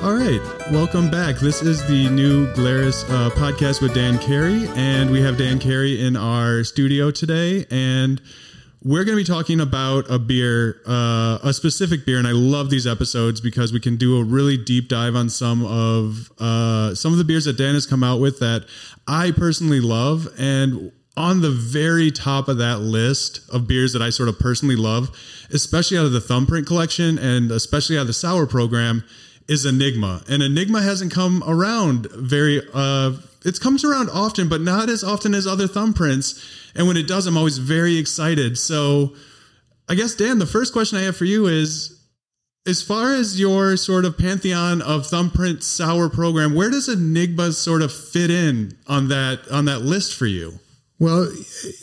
All right, welcome back. This is the new Glarus uh, podcast with Dan Carey, and we have Dan Carey in our studio today, and we're going to be talking about a beer, uh, a specific beer, and I love these episodes because we can do a really deep dive on some of uh, some of the beers that Dan has come out with that I personally love, and on the very top of that list of beers that I sort of personally love, especially out of the Thumbprint collection and especially out of the Sour program, is Enigma. And Enigma hasn't come around very uh it comes around often, but not as often as other thumbprints. And when it does, I'm always very excited. So I guess Dan, the first question I have for you is as far as your sort of pantheon of thumbprint sour program, where does Enigma sort of fit in on that on that list for you? Well,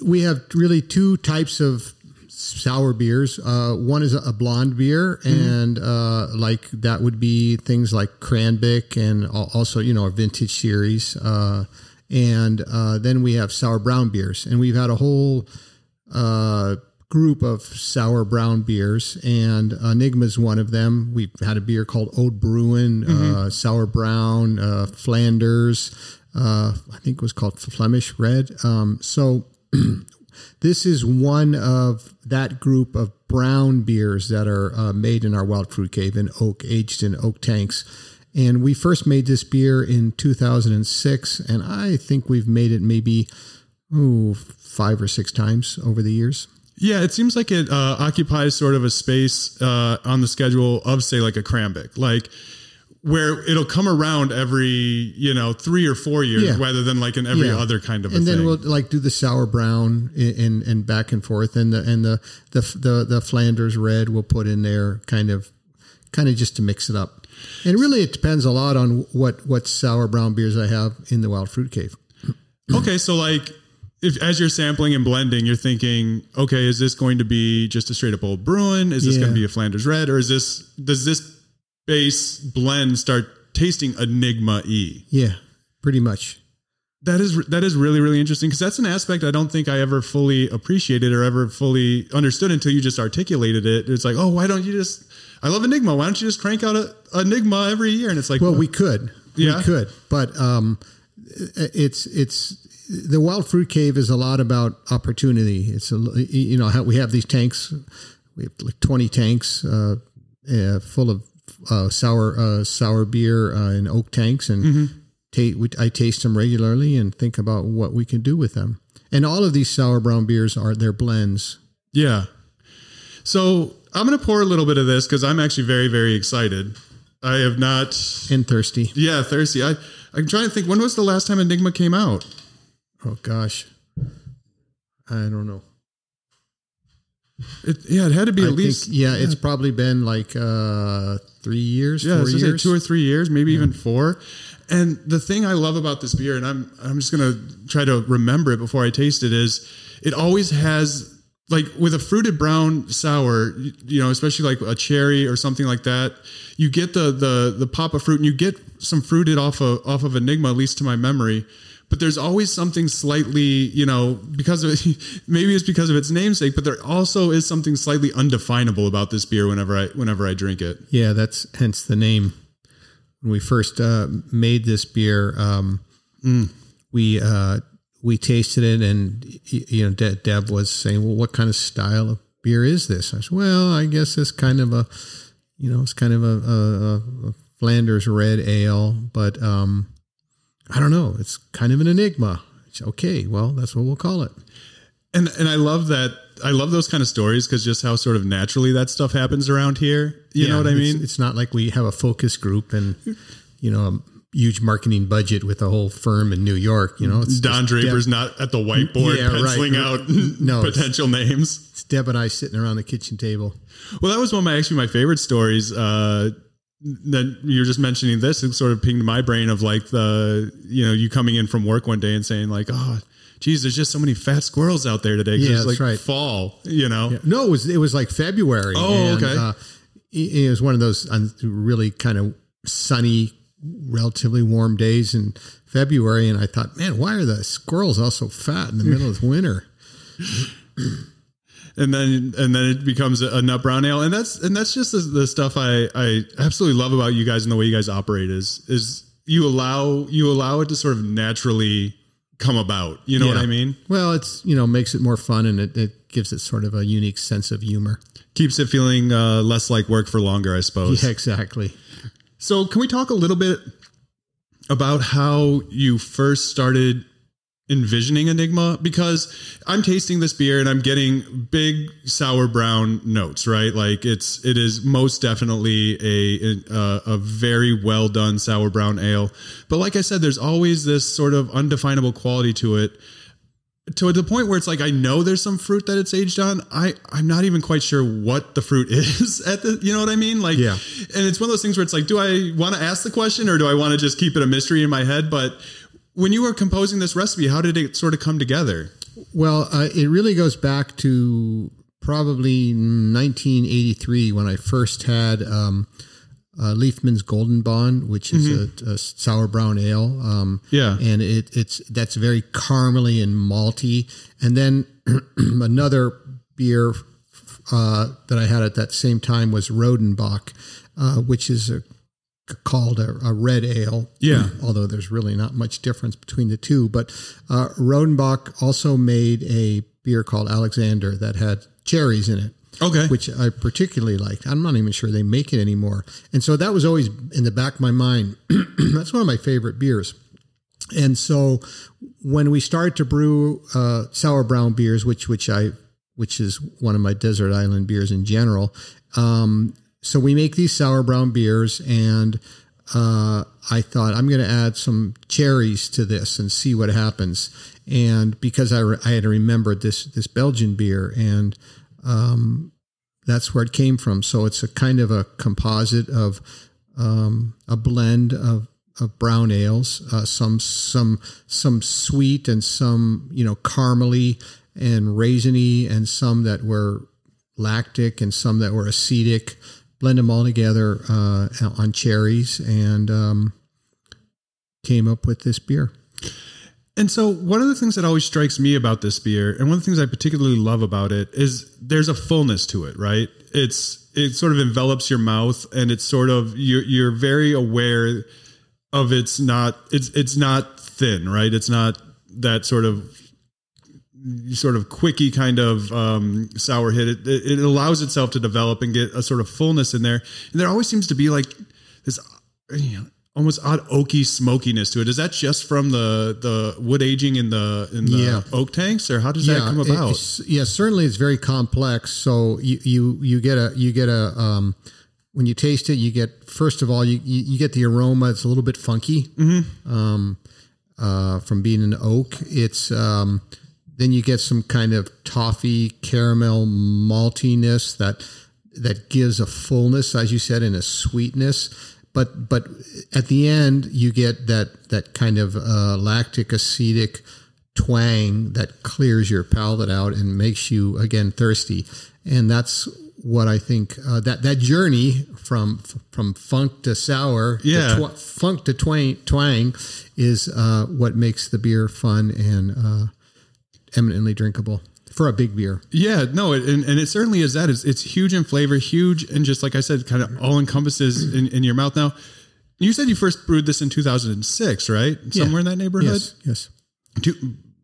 we have really two types of sour beers. Uh, one is a blonde beer, and uh, like that would be things like Crambic and also you know our vintage series. Uh, and uh, then we have sour brown beers, and we've had a whole uh, group of sour brown beers, and Enigma is one of them. We've had a beer called Old Bruin, uh, sour brown, uh, Flanders. Uh, I think it was called Flemish Red. Um, so this is one of that group of brown beers that are uh, made in our Wild Fruit Cave in oak, aged in oak tanks. And we first made this beer in 2006, and I think we've made it maybe ooh, five or six times over the years. Yeah, it seems like it uh, occupies sort of a space uh, on the schedule of, say, like a Crambic, like where it'll come around every you know three or four years, Yeah. rather than like in every Yeah. other kind of a and then thing. we'll like do the sour brown and, and and back and forth, and the and the the the, the Flanders red we'll put in there, kind of kind of just to mix it up. And really, it depends a lot on what what sour brown beers I have in the Wild Fruit Cave. okay, so like if as you're sampling and blending, you're thinking, okay, is this going to be just a straight up old Bruin? Is this Yeah. going to be a Flanders Red, or is this does this base blend start tasting Enigma E? Yeah, pretty much. That is that is really really interesting because that's an aspect I don't think I ever fully appreciated or ever fully understood until you just articulated it. It's like, oh, why don't you just? I love Enigma. Why don't you just crank out a Enigma every year? And it's like, Well, we could, Yeah. we could, but um, it's it's the Wild Fruit Cave is a lot about opportunity. It's a you know how we have these tanks, we have like twenty tanks uh, uh, full of uh, sour uh, sour beer uh, in oak tanks, and ta- we, I taste them regularly and think about what we can do with them. And all of these sour brown beers are their blends. yeah. So I'm gonna pour a little bit of this because I'm actually very very excited. I have not, And thirsty. yeah, thirsty. I I'm trying to think when was the last time Enigma came out. Oh gosh, I don't know. It, yeah, it had to be I at think, least yeah, it's probably been like uh, three years, Yeah, four I was gonna say years. two or three years, maybe even four. And the thing I love about this beer, and I'm I'm just gonna try to remember it before I taste it, is it always has like with a fruited brown sour, you, you know, especially like a cherry or something like that, you get the the the pop of fruit, and you get some fruited off of off of Enigma, at least to my memory. But there's always something slightly, you know, because of maybe it's because of its namesake, but there also is something slightly undefinable about this beer whenever I whenever I drink it. yeah, that's hence the name. When we first uh, made this beer, um, we uh, we tasted it, and you know, De- Deb was saying, "Well, what kind of style of beer is this?" I said, "Well, I guess it's kind of a, you know, it's kind of a, a, a Flanders red ale, but um, I don't know. It's kind of an enigma." It's, okay, well, that's what we'll call it. and and I love that. I love those kind of stories because just how sort of naturally that stuff happens around here. You know what I mean? It's not like we have a focus group and you know a huge marketing budget with a whole firm in New York. You know, it's Don Draper's not at the whiteboard Yeah, right. penciling out No, it's- potential names. It's Deb and I sitting around the kitchen table. Well, that was one of my actually my favorite stories. Uh, that you're just mentioning this, it sort of pinged my brain of like the you know you coming in from work one day and saying like, oh, geez, there's just so many fat squirrels out there today. Yeah, it's that's like right. fall. You know, No, it was it was like February. Oh, okay. Uh, it, it was one of those really kind of sunny, relatively warm days in February, and I thought, man, why are the squirrels all so fat in the middle of winter? and then and then it becomes a, a nut brown ale, and that's and that's just the, the stuff I I absolutely love about you guys and the way you guys operate is is you allow you allow it to sort of naturally come about. You know what I mean? Well, it's you know makes it more fun and it, it gives it sort of a unique sense of humor. Keeps it feeling uh, less like work for longer, I suppose. Yeah, exactly. So, can we talk a little bit about how you first started envisioning Enigma? Because I'm tasting this beer and I'm getting big sour brown notes, right? Like it's it is most definitely a a, a very well done sour brown ale. But like I said, there's always this sort of undefinable quality to it. To the point where it's like I know there's some fruit that it's aged on. I I'm not even quite sure what the fruit is at the you know what I mean? Like Yeah. and it's one of those things where it's like, do I want to ask the question or do I want to just keep it a mystery in my head? But when you were composing this recipe, how did it sort of come together? Well, uh, it really goes back to probably 1983 when I first had um, uh, Liefmans Golden Bond, which is a, a sour brown ale. Um, Yeah. and it, it's that's very caramely and malty. And then another beer uh, that I had at that same time was Rodenbach, uh, which is a, called a, a red ale. Yeah. although there's really not much difference between the two. But uh, Rodenbach also made a beer called Alexander that had cherries in it Okay. which I particularly liked. I'm not even sure they make it anymore. And so that was always in the back of my mind. That's one of my favorite beers. And so when we started to brew uh, sour brown beers, which which I which is one of my desert island beers in general, um, so we make these sour brown beers, and uh, I thought I'm going to add some cherries to this and see what happens. And because I, re- I had remembered this this Belgian beer, and that's where it came from. So it's a kind of a composite of um, a blend of, of brown ales, uh, some some some sweet and some you know caramely and raisiny, and some that were lactic and some that were acetic. Blend them all together uh, on cherries and um, came up with this beer. And so one of the things that always strikes me about this beer, and one of the things I particularly love about it, is there's a fullness to it, right? It's it sort of envelops your mouth, and it's sort of you're you're very aware of it's not it's it's not thin, right? It's not that sort of sort of quickie kind of um, sour hit. It, it allows itself to develop and get a sort of fullness in there, and there always seems to be like this. You know, almost odd oaky smokiness to it. Is that just from the the wood aging in the in the Yeah. oak tanks, or how does that come about? it's- yeah, certainly it's very complex. So you you you get a you get a um, when you taste it, you get first of all you you, you get the aroma. It's a little bit funky um, uh, from being an oak. It's um, then you get some kind of toffee caramel maltiness that that gives a fullness, as you said, and a sweetness. But but at the end, you get that that kind of uh, lactic acetic twang that clears your palate out and makes you again thirsty. And that's what I think uh, that that journey from from funk to sour, to Yeah. funk to twang, twang, is uh, what makes the beer fun and uh, eminently drinkable for a big beer. Yeah, no, it, and, and it certainly is that. It's, it's huge in flavor, huge, and just like I said, kind of all encompasses in, in your mouth. Now, you said you first brewed this in 2006, right? Somewhere in that neighborhood. Yes, yes. Do,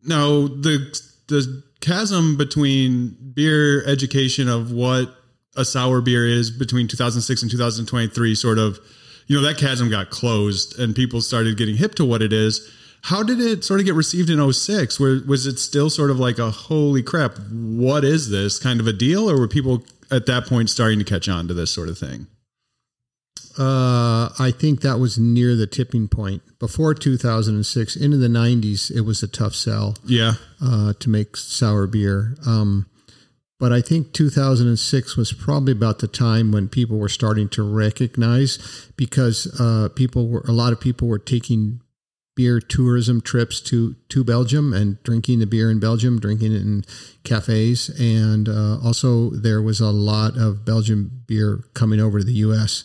now the the chasm between beer education of what a sour beer is between 2006 and 2023 sort of you know that chasm got closed and people started getting hip to what it is how did it sort of get received in 06 where was it still sort of like a holy crap what is this kind of a deal or were people at that point starting to catch on to this sort of thing Uh, I think that was near the tipping point. Before 2006, into the 90s, it was a tough sell yeah uh, to make sour beer. Um, but I think 2006 was probably about the time when people were starting to recognize because uh, people were a lot of people were taking beer tourism trips to to Belgium and drinking the beer in Belgium, drinking it in cafes, and uh, also there was a lot of Belgian beer coming over to the U.S.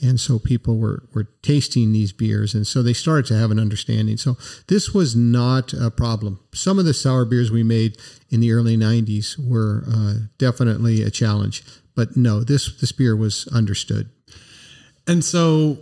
and so people were were tasting these beers, and so they started to have an understanding. So this was not a problem. Some of the sour beers we made in the early '90s were uh, definitely a challenge, but no, this this beer was understood. And so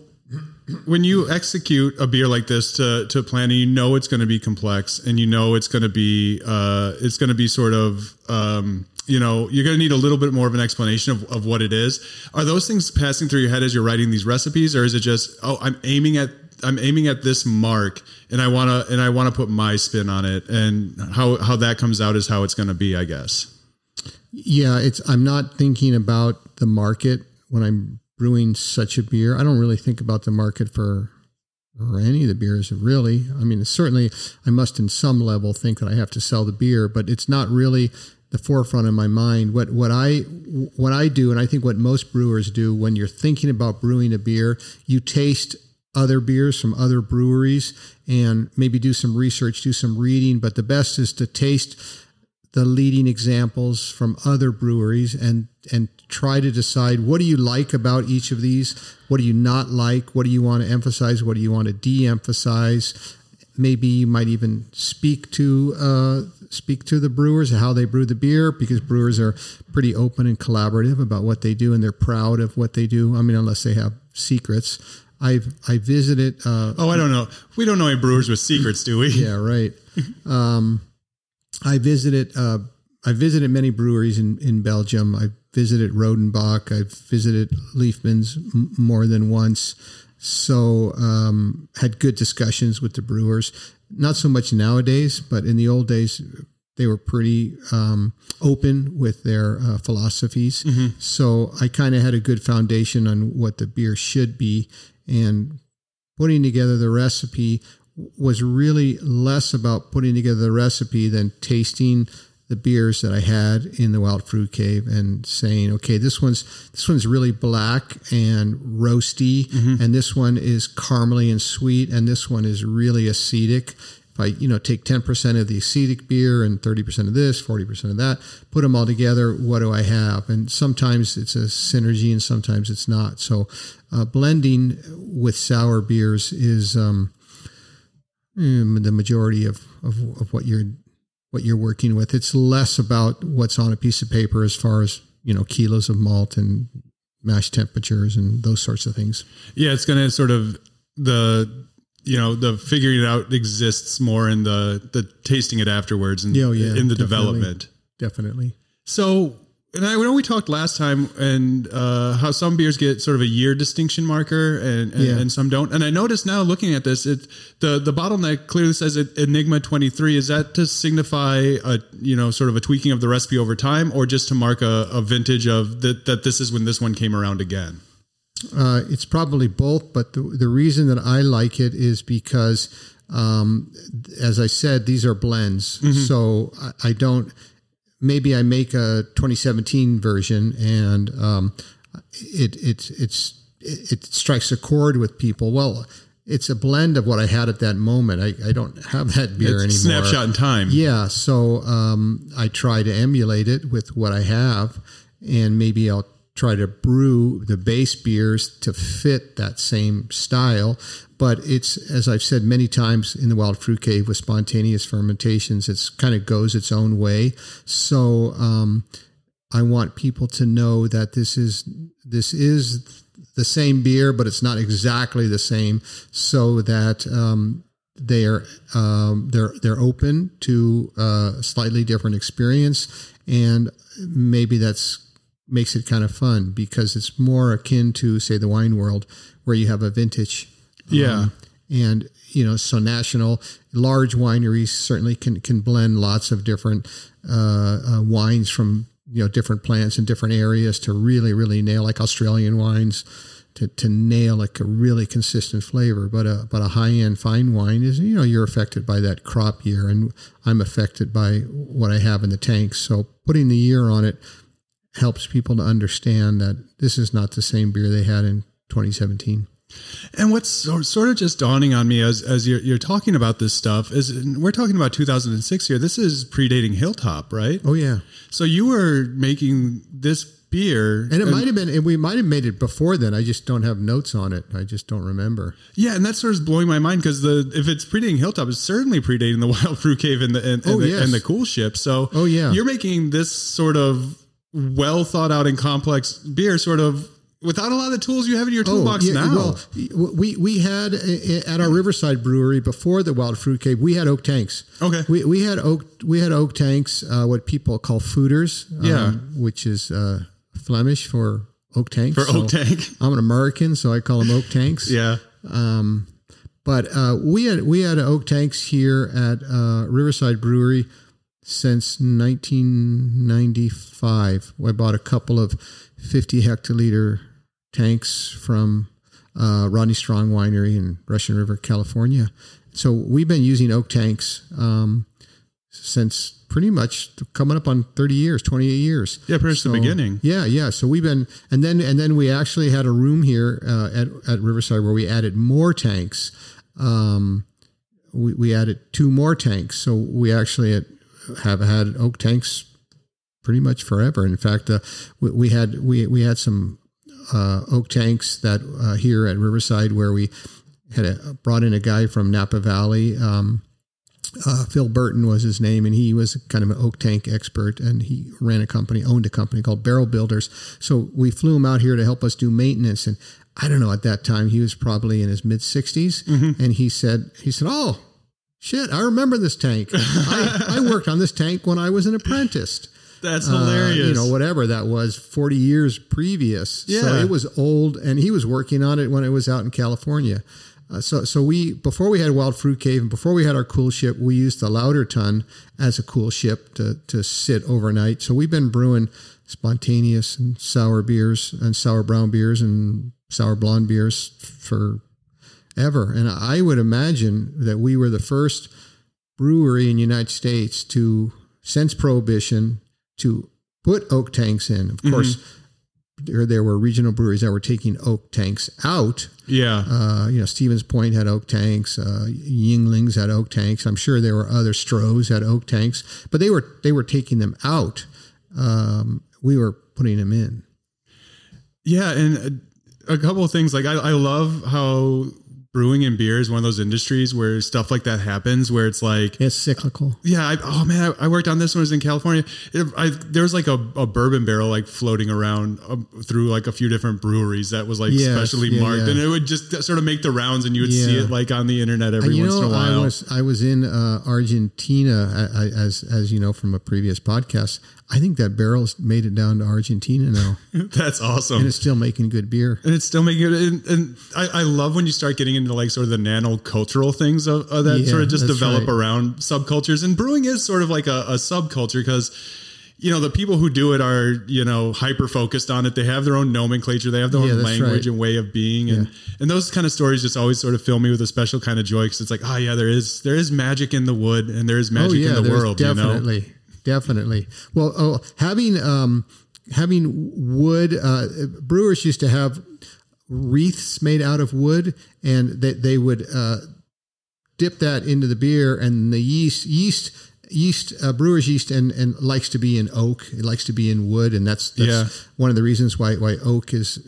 when you execute a beer like this to to plan, and you know it's going to be complex, and you know it's going to be uh, it's going to be sort of um, you know you're going to need a little bit more of an explanation of, of what it is. Are those things passing through your head as you're writing these recipes, or is it just oh I'm aiming at I'm aiming at this mark and I want to and I want to put my spin on it and how how that comes out is how it's going to be, I guess. Yeah, it's I'm not thinking about the market when I'm brewing such a beer. I don't really think about the market for or any of the beers really. I mean, certainly I must in some level think that I have to sell the beer, but it's not really the forefront of my mind. What what I what I do, and I think what most brewers do when you're thinking about brewing a beer, you taste other beers from other breweries and maybe do some research, do some reading. But the best is to taste the leading examples from other breweries and and try to decide what do you like about each of these what do you not like what do you want to emphasize what do you want to de-emphasize maybe you might even speak to uh, speak to the brewers how they brew the beer because brewers are pretty open and collaborative about what they do and they're proud of what they do i mean unless they have secrets I've I visited. Uh, oh, I don't know. We don't know any brewers with secrets, do we? Yeah, right. um, I visited. Uh, I visited many breweries in, in Belgium. I visited Rodenbach. I've visited Liefmans m- more than once. So um, had good discussions with the brewers. Not so much nowadays, but in the old days, they were pretty um, open with their uh, philosophies. Mm-hmm. So I kind of had a good foundation on what the beer should be, and putting together the recipe was really less about putting together the recipe than tasting the beers that I had in the Wild Fruit Cave and saying, okay, this one's this one's really black and roasty, mm-hmm. and this one is caramely and sweet, and this one is really acetic. If I you know take ten percent of the acetic beer and thirty percent of this, forty percent of that, put them all together, what do I have? And sometimes it's a synergy, and sometimes it's not. So uh, blending with sour beers is. Um, Mm, the majority of, of, of what you're what you're working with. It's less about what's on a piece of paper as far as you know kilos of malt and mash temperatures and those sorts of things. Yeah, it's going to sort of the you know the figuring it out exists more in the the tasting it afterwards and oh, yeah, in the definitely, development. Definitely. So and I know we talked last time and uh, how some beers get sort of a year distinction marker and, and, yeah. and, some don't. And I noticed now looking at this, it the the bottleneck clearly says Enigma 23. Is that to signify a you know sort of a tweaking of the recipe over time, or just to mark a, a vintage of that that this is when this one came around again? Uh, it's probably both, but the the reason that I like it is because. Um, as I said, these are blends, mm-hmm. so I, I don't maybe I make a 2017 version and um, it, it, it's, it strikes a chord with people. Well, it's a blend of what I had at that moment. I, I don't have that beer it's anymore. Snapshot in time. Yeah. So um, I try to emulate it with what I have, and maybe I'll try to brew the base beers to fit that same style. But it's, as I've said many times in the Wild Fruit Cave with spontaneous fermentations, it's kind of goes its own way. So um, I want people to know that this is this is the same beer, but it's not exactly the same, so that um, they're um, they're they're open to a slightly different experience, and maybe that's makes it kind of fun because it's more akin to say the wine world where you have a vintage yeah. um, and you know so national large wineries certainly can can blend lots of different uh, uh, wines from you know different plants in different areas to really really nail like australian wines to, to nail like a really consistent flavor. But a but a high end fine wine is you know you're affected by that crop year and i'm affected by what i have in the tanks so putting the year on it helps people to understand that this is not the same beer they had in 2017. And what's sort of just dawning on me as, as you're, you're talking about this stuff is we're talking about 2006 here. This is predating Hilltop, right? Oh, yeah. So you were making this beer. And it might have been, and we might have made it before then. I just don't have notes on it. I just don't remember. Yeah, and that sort of blowing my mind because the if it's predating Hilltop, it's certainly predating the Wild Fruit Cave and the and, and, Oh, the, yes. and the Cool Ship. So, Oh, yeah. you're making this sort of well thought out and complex beer, sort of without a lot of the tools you have in your toolbox now. Oh, Well, we we had uh, at our Riverside Brewery before the Wild Fruit Cave, we had oak tanks. Okay. We, we had oak we had oak tanks, uh, what people call foeders, um, Yeah. which is uh, Flemish for oak tanks. for oak tank. I'm an American, so I call them oak tanks. Yeah. But uh, we had we had oak tanks here at uh, Riverside Brewery since 1995. I bought a couple of 50 hectoliter tanks from uh, Rodney Strong Winery in Russian River, California. So we've been using oak tanks um, since pretty much coming up on 30 years, 28 years. Yeah, pretty much the beginning. Yeah, yeah. So we've been, and then and then we actually had a room here uh, at at Riverside where we added more tanks. Um, we we added two more tanks, so we actually had, have had oak tanks pretty much forever. In fact, uh, we, we had we we had some uh, oak tanks that uh, here at Riverside where we had a, brought in a guy from Napa Valley. Um, uh, Phil Burton was his name, and he was kind of an oak tank expert, and he ran a company, owned a company called Barrel Builders. So we flew him out here to help us do maintenance, and I don't know at that time he was probably in his mid 60s, and he said he said, "Oh, shit, I remember this tank. I, I worked on this tank when I was an apprentice." That's uh, hilarious. you know, whatever that was, 40 years previous. So Yeah. it was old, and he was working on it when it was out in California. Uh, so, so we before we had Wild Fruit Cave and before we had our cool ship, we used the lauter tun as a cool ship to to sit overnight. So we've been brewing spontaneous and sour beers and sour brown beers and sour blonde beers for ever. And I would imagine that we were the first brewery in the United States to, since Prohibition, to put oak tanks in. Of course, there, there were regional breweries that were taking oak tanks out. yeah. Uh, you know, Stevens Point had oak tanks. Uh, Yuenglings had oak tanks. I'm sure there were other Strohs had oak tanks, but they were they were taking them out. Um, we were putting them in. Yeah, and a, a couple of things like I, I love how brewing and beer is one of those industries where stuff like that happens, where it's like, It's cyclical. yeah, I, oh man, I, I worked on this when I was in California. It, I, there was like a, a bourbon barrel like floating around um, through like a few different breweries that was like Yes, specially yeah, marked, yeah. and it would just sort of make the rounds, and you would see it like on the internet every once know, in a while. I was I was in uh, Argentina, as as you know from a previous podcast. I think that barrel's made it down to Argentina now, That's awesome. and it's still making good beer. and it's still making it. And, and I, I love when you start getting into like sort of the nano cultural things of, of that Yeah, sort of just develop right. around subcultures. And brewing is sort of like a, a subculture because, you know, the people who do it are, you know, hyper focused on it. They have their own nomenclature, they have their Yeah, own language right. and way of being. And, and those kind of stories just always sort of fill me with a special kind of joy because it's like, oh, yeah, there is, there is magic in the wood and there is magic oh, in the Oh, there's world, you know? Definitely. Well, oh, having um, having wood, uh, brewers used to have wreaths made out of wood, and they they would uh, dip that into the beer, and the yeast yeast yeast uh, brewer's yeast and, and likes to be in oak it likes to be in wood and that's, that's Yeah. one of the reasons why why oak is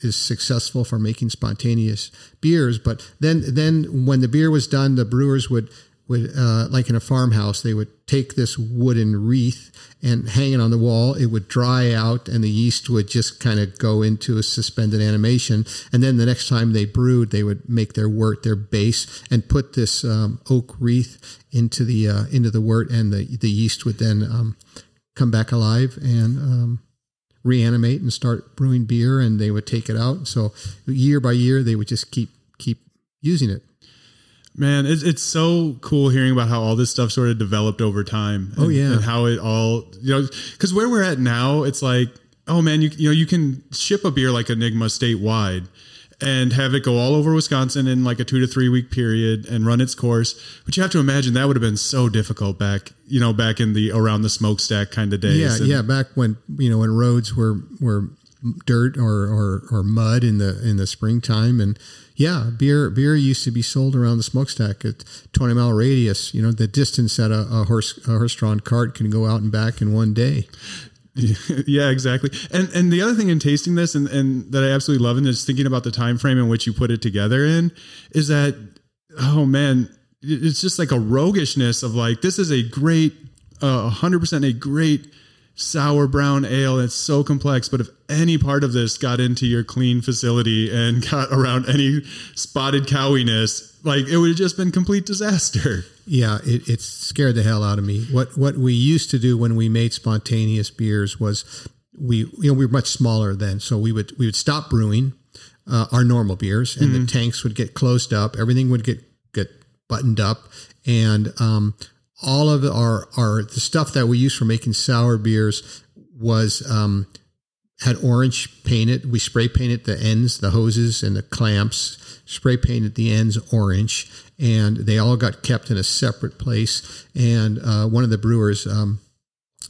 is successful for making spontaneous beers but then then when the beer was done the brewers would would uh, like in a farmhouse they would take this wooden wreath and hang it on the wall. It would dry out and the yeast would just kind of go into a suspended animation. And then the next time they brewed they would make their wort their base and put this um, oak wreath into the uh, into the wort and the the yeast would then um, come back alive and um, reanimate and start brewing beer and they would take it out. So year by year they would just keep keep using it Man, it's, it's so cool hearing about how all this stuff sort of developed over time. Oh, yeah. and how it all you know because where we're at now, it's like oh man, you you know you can ship a beer like Enigma statewide and have it go all over Wisconsin in like a two to three week period and run its course. But you have to imagine that would have been so difficult back you know back in the around the smokestack kind of days. yeah And- yeah back when you know when roads were were dirt or, or or mud in the in the springtime. And yeah beer beer used to be sold around the smokestack at 20 mile radius. You know the distance that a, a horse a horse drawn cart can go out and back in one day. Yeah, exactly. And and the other thing in tasting this and, and that I absolutely love and just thinking about the time frame in which you put it together in is that oh man, it's just like a roguishness of like this is a great uh, 100% a great sour brown ale. It's so complex, but if any part of this got into your clean facility and got around any spotted cowiness, like it would have just been complete disaster. Yeah, it, it scared the hell out of me. What what we used to do when we made spontaneous beers was we you know we were much smaller then, so we would we would stop brewing uh, our normal beers, and mm-hmm. the tanks would get closed up. Everything would get get buttoned up, and um, all of our our the stuff that we use for making sour beers was um, had orange painted. We spray painted the ends, the hoses, and the clamps. Spray painted the ends orange, and they all got kept in a separate place. And uh, one of the brewers um,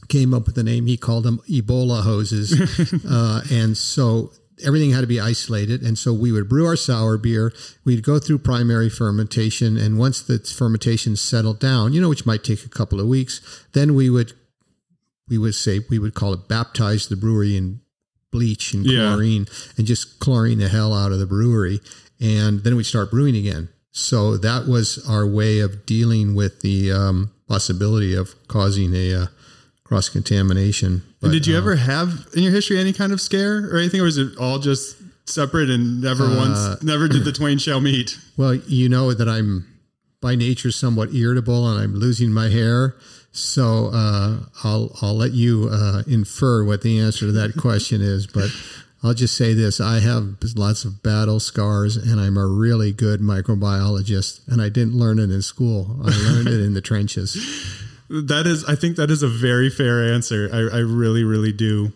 came up with the name. He called them Ebola hoses, uh, and so everything had to be isolated. And so we would brew our sour beer. We'd go through primary fermentation, and once the fermentation settled down, you know, which might take a couple of weeks, then we would we would say we would call it baptize the brewery in bleach and chlorine yeah. and just chlorine the hell out of the brewery and then we'd start brewing again so that was our way of dealing with the um, possibility of causing a uh, cross contamination. Did you uh, ever have in your history any kind of scare or anything, or was it all just separate and never uh, once, never did the twain shall meet? Well, you know that I'm by nature somewhat irritable and I'm losing my hair. So uh, I'll I'll let you uh, infer what the answer to that question is, but I'll just say this: I have lots of battle scars, and I'm a really good microbiologist. And I didn't learn it in school; I learned it in the trenches. That is, I think that is a very fair answer. I, I really, really do.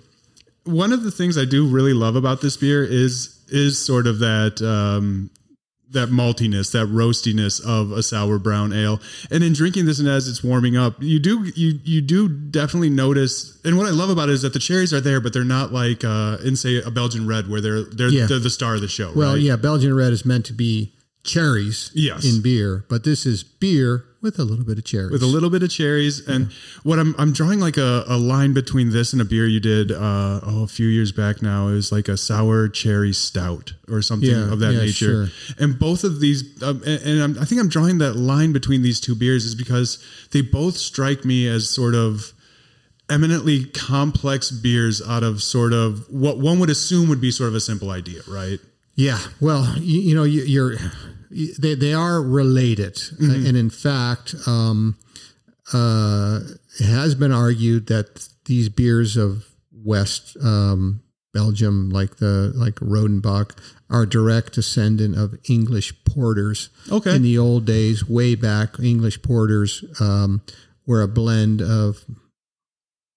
One of the things I do really love about this beer is is sort of that um, that maltiness, that roastiness of a sour brown ale. And in drinking this and as it's warming up, you do you you do definitely notice. And what I love about it is that the cherries are there, but they're not like uh, in say a Belgian red where they're they're, yeah. they're the star of the show. Well, right? yeah, Belgian red is meant to be cherries yes. in beer, but this is beer with a little bit of cherries. With a little bit of cherries. And yeah. what I'm I'm drawing like a, a line between this and a beer you did uh, oh a few years back now is like a sour cherry stout or something yeah, of that yeah, nature. Sure. And both of these um, and, and i think I'm drawing that line between these two beers is because they both strike me as sort of eminently complex beers out of sort of what one would assume would be sort of a simple idea, right? Yeah. Well, you, you know, you, are they, they are related. Mm-hmm. And in fact, um, uh, it has been argued that these beers of West um, Belgium, like the like Rodenbach, are direct descendant of English porters. Okay. In the old days, way back, English porters um, were a blend of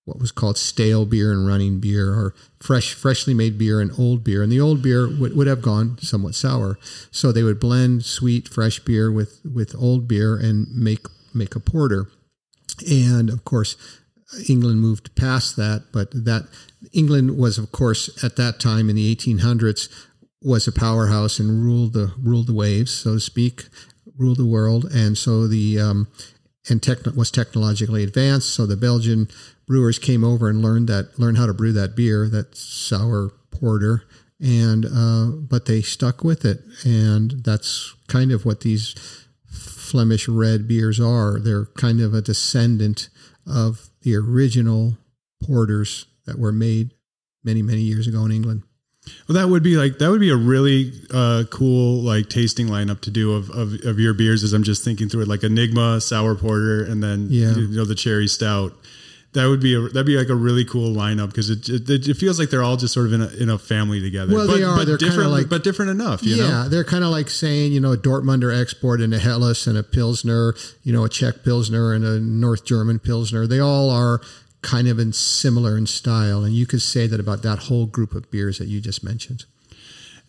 what was called stale beer and running beer or fresh freshly made beer and old beer. And the old beer would, would have gone somewhat sour. So they would blend sweet fresh beer with with old beer and make make a porter. And of course england moved past that but that england was of course at that time in the 1800s was a powerhouse and ruled the ruled the waves so to speak ruled the world. And so the um, and techn- was technologically advanced so the belgian brewers came over and learned that learned how to brew that beer, that sour porter, and uh, but they stuck with it, and that's kind of what these Flemish red beers are. They're kind of a descendant of the original porters that were made many many years ago in England. Well, that would be like that would be a really uh, cool like tasting lineup to do of, of, of your beers. As I'm just thinking through it, like Enigma sour porter, and then yeah. you know the cherry stout that would be a that'd be like a really cool lineup because it, it, it feels like they're all just sort of in a in a family together. Well, but, they are. But they're different, like, but different enough. yeah, know? they're kind of like saying you know a Dortmunder export and a Helles and a Pilsner, you know a Czech Pilsner and a North German Pilsner. They all are kind of in similar in style, and you could say that about that whole group of beers that you just mentioned.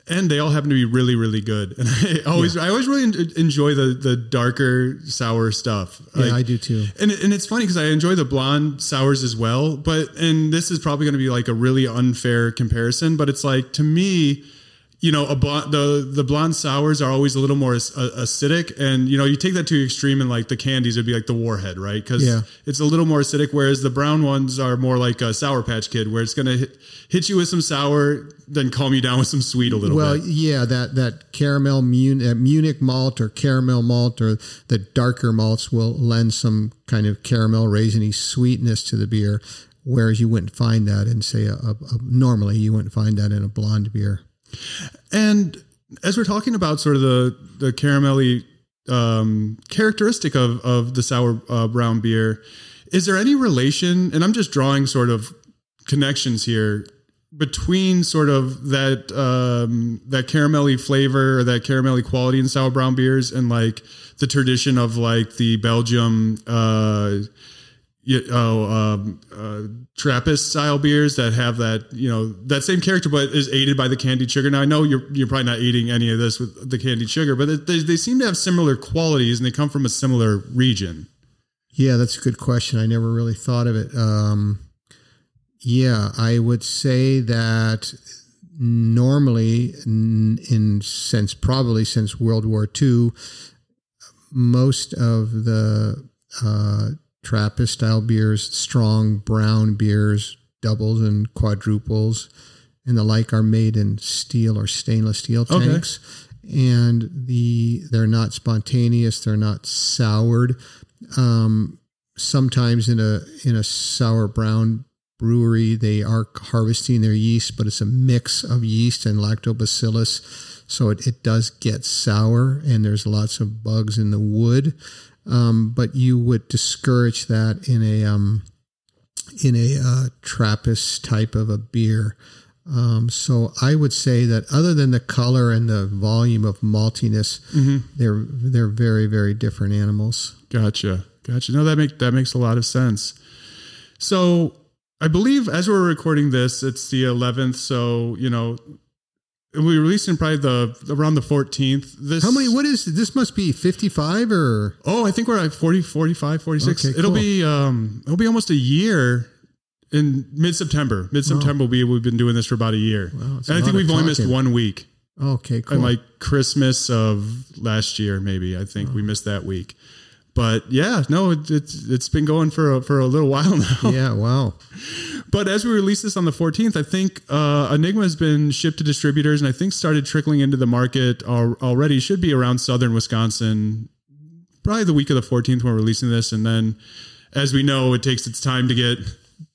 And they all happen to be really really good. And i always yeah. i always really enjoy the the darker sour stuff. Like, yeah i do too. and, and it's funny because i enjoy the blonde sours as well but and this is probably going to be like a really unfair comparison but it's like to me you know, blonde, the the blonde sours are always a little more ac- acidic, and you know, you take that to the extreme, and like the candies would be like the Warhead, right? Because Yeah. it's a little more acidic, whereas the brown ones are more like a Sour Patch Kid, where it's gonna hit, hit you with some sour, then calm you down with some sweet a little bit. Well, bit. yeah, that that caramel Mun- uh, Munich malt or caramel malt or the darker malts will lend some kind of caramel raisiny sweetness to the beer, whereas you wouldn't find that in say a, a, a- normally you wouldn't find that in a blonde beer. And as we're talking about sort of the the caramelly um, characteristic of of the sour uh, brown beer, is there any relation? And I'm just drawing sort of connections here between sort of that um, that caramelly flavor or that caramelly quality in sour brown beers and like the tradition of like the Belgium. Uh, you, oh, um, uh, Trappist style beers that have that, you know, that same character, but is aided by the candied sugar. Now I know you're you're probably not eating any of this with the candied sugar, but they, they seem to have similar qualities and they come from a similar region. Yeah, that's a good question. I never really thought of it. Um, yeah, I would say that normally, in, in since probably since World War II, most of the uh, Trappist style beers, strong brown beers, doubles and quadruples, and the like, are made in steel or stainless steel Okay. tanks, and the they're not spontaneous, they're not soured. Um, sometimes in a in a sour brown brewery they are harvesting their yeast but it's a mix of yeast and lactobacillus so it, it does get sour and there's lots of bugs in the wood um, but you would discourage that in a um, in a uh, Trappist type of a beer. Um, so I would say that other than the color and the volume of maltiness, they're they're very very different animals. Gotcha. Gotcha. No, that make that makes a lot of sense. So I believe as we're recording this, it's the 11th. So you know, we released in probably the around the 14th. This How many? What is this? Must be fifty five or Oh, I think we're at 40, 45, 46. Okay, It'll cool. be um it'll be almost a year in mid September. Mid September will be we've been doing this for about a year. Wow, and I think we've only missed one week. okay, cool. And like Christmas of last year, maybe. I think we Oh. missed that week. But yeah, no, it, it's it's been going for a, for a little while now. yeah, wow. But as we release this on the 14th, I think uh, Enigma has been shipped to distributors and I think started trickling into the market al- already. Should be around southern Wisconsin, probably the week of the 14th when we're releasing this. And then, as we know, it takes its time to get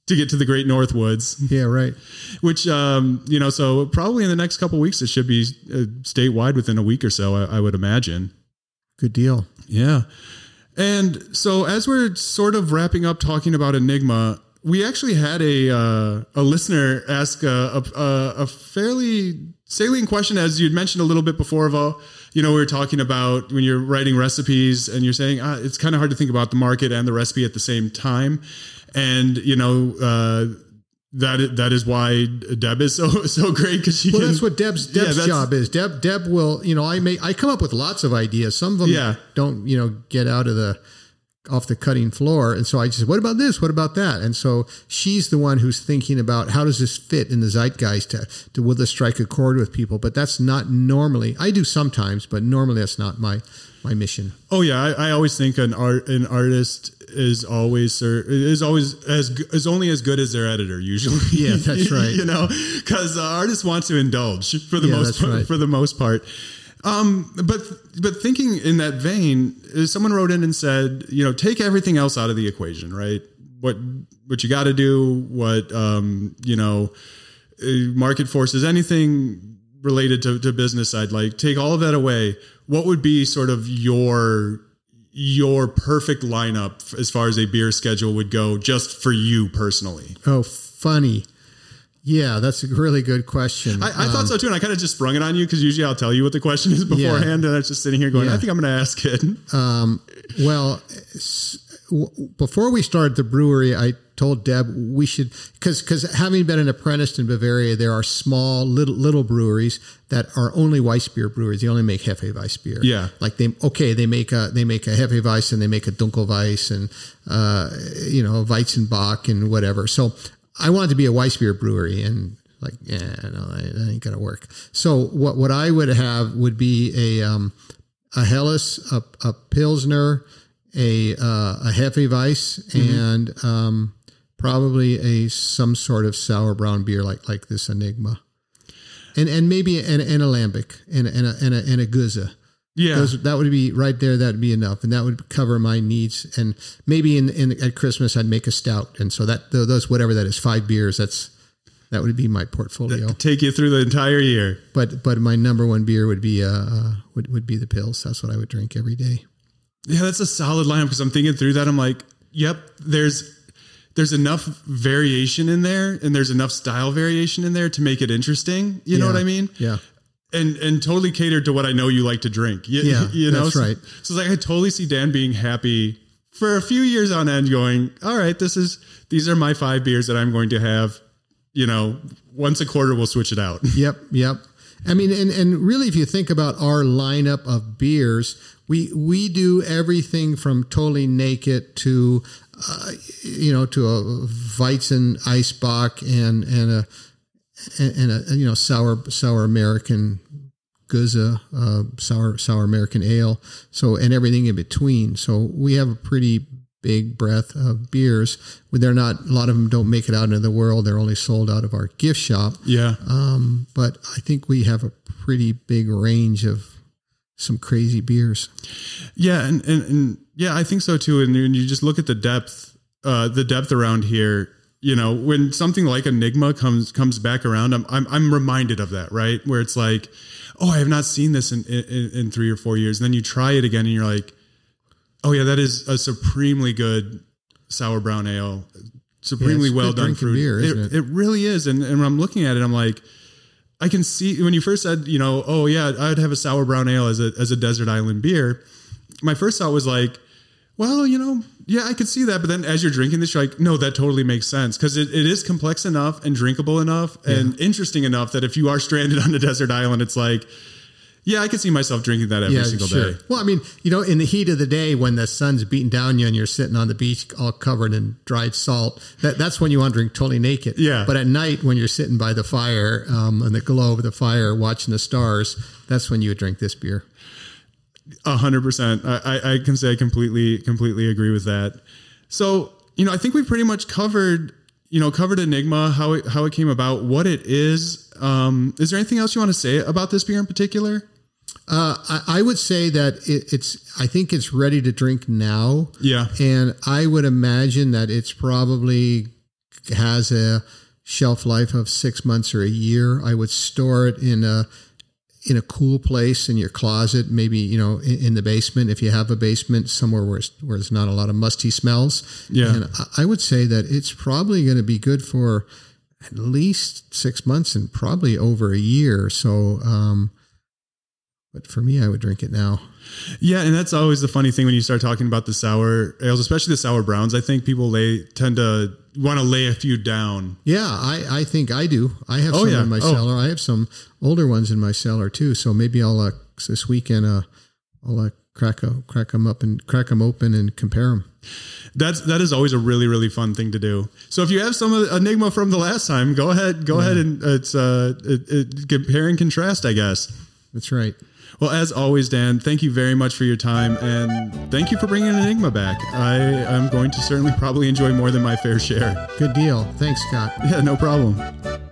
to get to the Great North Woods. Yeah, right. which um, you know, so probably in the next couple weeks it should be uh, statewide within a week or so. I, I would imagine. Good deal. Yeah. And so as we're sort of wrapping up talking about Enigma, we actually had a uh, a listener ask a, a, a fairly salient question, as you'd mentioned a little bit before. Vo. you know, we were talking about when you're writing recipes and you're saying ah, it's kind of hard to think about the market and the recipe at the same time, and you know. Uh, that is, that is why Deb is so so great because she Well, can. that's what Deb's Deb's that's- job is. Deb Deb will, you know, I may I come up with lots of ideas. Some of them Yeah. don't, you know, get out of the off the cutting floor. And so I just, what about this? What about that? And so she's the one who's thinking about how does this fit in the zeitgeist to, to will this strike a chord with people? But that's not normally. I do sometimes, but normally that's not my my mission. Oh yeah, I, I always think an art an artist is always sir is always as is only as good as their editor usually. Yeah, that's right. you know, because uh, artists want to indulge for the Yeah, most part, right. for the most part. Um, but but thinking in that vein, someone wrote in and said, you know, take everything else out of the equation, right? What what you got to do, what um, you know, uh, market forces, anything related to, to business side, like take all of that away. What would be sort of your your perfect lineup as far as a beer schedule would go, just for you personally? Oh, funny. Yeah, that's a really good question. I, I thought so um, too, and I kind of just sprung it on you because usually I'll tell you what the question is beforehand, and I was just sitting here going, Yeah. I think I'm going to ask it. Um, well, s- w- before we started the brewery, I told Deb we should because because having been an apprentice in Bavaria, there are small little little breweries that are only Weiss beer breweries. They only make Hefeweiss beer. Yeah. like they okay they make a they make a Hefeweiss and they make a Dunkelweiss and uh, you know Weizenbock and whatever. So I wanted to be a Weiss beer brewery and. like yeah, no, that ain't gonna work. So what what I would have would be a um, a Helles, a, a Pilsner, a uh, a Hefeweiss, Mm-hmm. and um, probably a some sort of sour brown beer like like this Enigma, and and maybe an, an a lambic and and a and a, and a Gose. Yeah. Those, that would be right there. That'd be enough, and that would cover my needs. And maybe in, in at Christmas, I'd make a stout, and so that those whatever that is, five beers. That's that would be my portfolio. Take you through the entire year. But but my number one beer would be uh, uh would would be the pills. That's what I would drink every day. Yeah, that's a solid lineup because I'm thinking through that. I'm like, yep, there's there's enough variation in there and there's enough style variation in there to make it interesting. You know what I mean? Yeah. And and totally catered to what I know you like to drink. You, Yeah, you know, that's so, right. So it's like I totally see Dan being happy for a few years on end, going, all right, this is these are my five beers that I'm going to have. You know, once a quarter we'll switch it out. Yep, yep. I mean, and, and really, if you think about our lineup of beers, we we do everything from totally naked to, uh, you know, to a Weizen Eisbock and and a and a you know sour sour American Gose, uh, sour sour American ale. So and everything in between. So we have a pretty big breadth of beers. They're not a lot of them don't make it out into the world. They're only sold out of our gift shop. Yeah. Um, but I think we have a pretty big range of some crazy beers. Yeah, and, and, and yeah, I think so too. And when you just look at the depth, uh, the depth around here, you know, when something like Enigma comes comes back around, I'm I'm, I'm reminded of that, right? Where it's like, oh, I have not seen this in, in in three or four years, and then you try it again, and you're like, oh yeah, that is a supremely good sour brown ale, supremely it's well done fruit. beer, it, it? it really is, and and when I'm looking at it, I'm like. I can see when you first said, you know, oh yeah, I'd have a sour brown ale as a as a desert island beer. My first thought was like, well, you know, yeah, I could see that. But then as you're drinking this, you're like, no, that totally makes sense because it, it is complex enough and drinkable enough and interesting enough that if you are stranded on a desert island, it's like, yeah, I could see myself drinking that every single day. Well, I mean, you know, in the heat of the day when the sun's beating down you and you're sitting on the beach all covered in dried salt, that, that's when you want to drink totally naked. Yeah. But at night when you're sitting by the fire, um, in the glow of the fire, watching the stars, that's when you would drink this beer. A hundred percent. I, I I can say I completely, completely agree with that. So, you know, I think we pretty much covered, you know, covered Enigma, how it, how it came about, what it is. Um, is there anything else you want to say about this beer in particular? Uh, I, I would say that it, it's, I think it's ready to drink now. Yeah. And I would imagine that it's probably has a shelf life of six months or a year. I would store it in a in a cool place in your closet, maybe you know in, in the basement if you have a basement somewhere where it's, where there's not a lot of musty smells. Yeah. and I, I would say that it's probably going to be good for at least six months and probably over a year. So, um, but for me, I would drink it now. Yeah, and that's always the funny thing when you start talking about the sour ales, especially the sour browns. I think people lay tend to want to lay a few down. Yeah, I, I think I do. I have Oh, some yeah. in my Oh. cellar. I have some older ones in my cellar too. So maybe I'll uh, this weekend uh, I'll uh, crack a, crack them up and crack them open and compare them. That's that is always a really really fun thing to do. So if you have some Enigma from the last time, go ahead go ahead and it's uh it, it, compare and contrast, I guess. That's right. Well, as always, Dan, thank you very much for your time and thank you for bringing Enigma back. I am going to certainly probably enjoy more than my fair share. Good deal. Thanks, Scott. Yeah, no problem.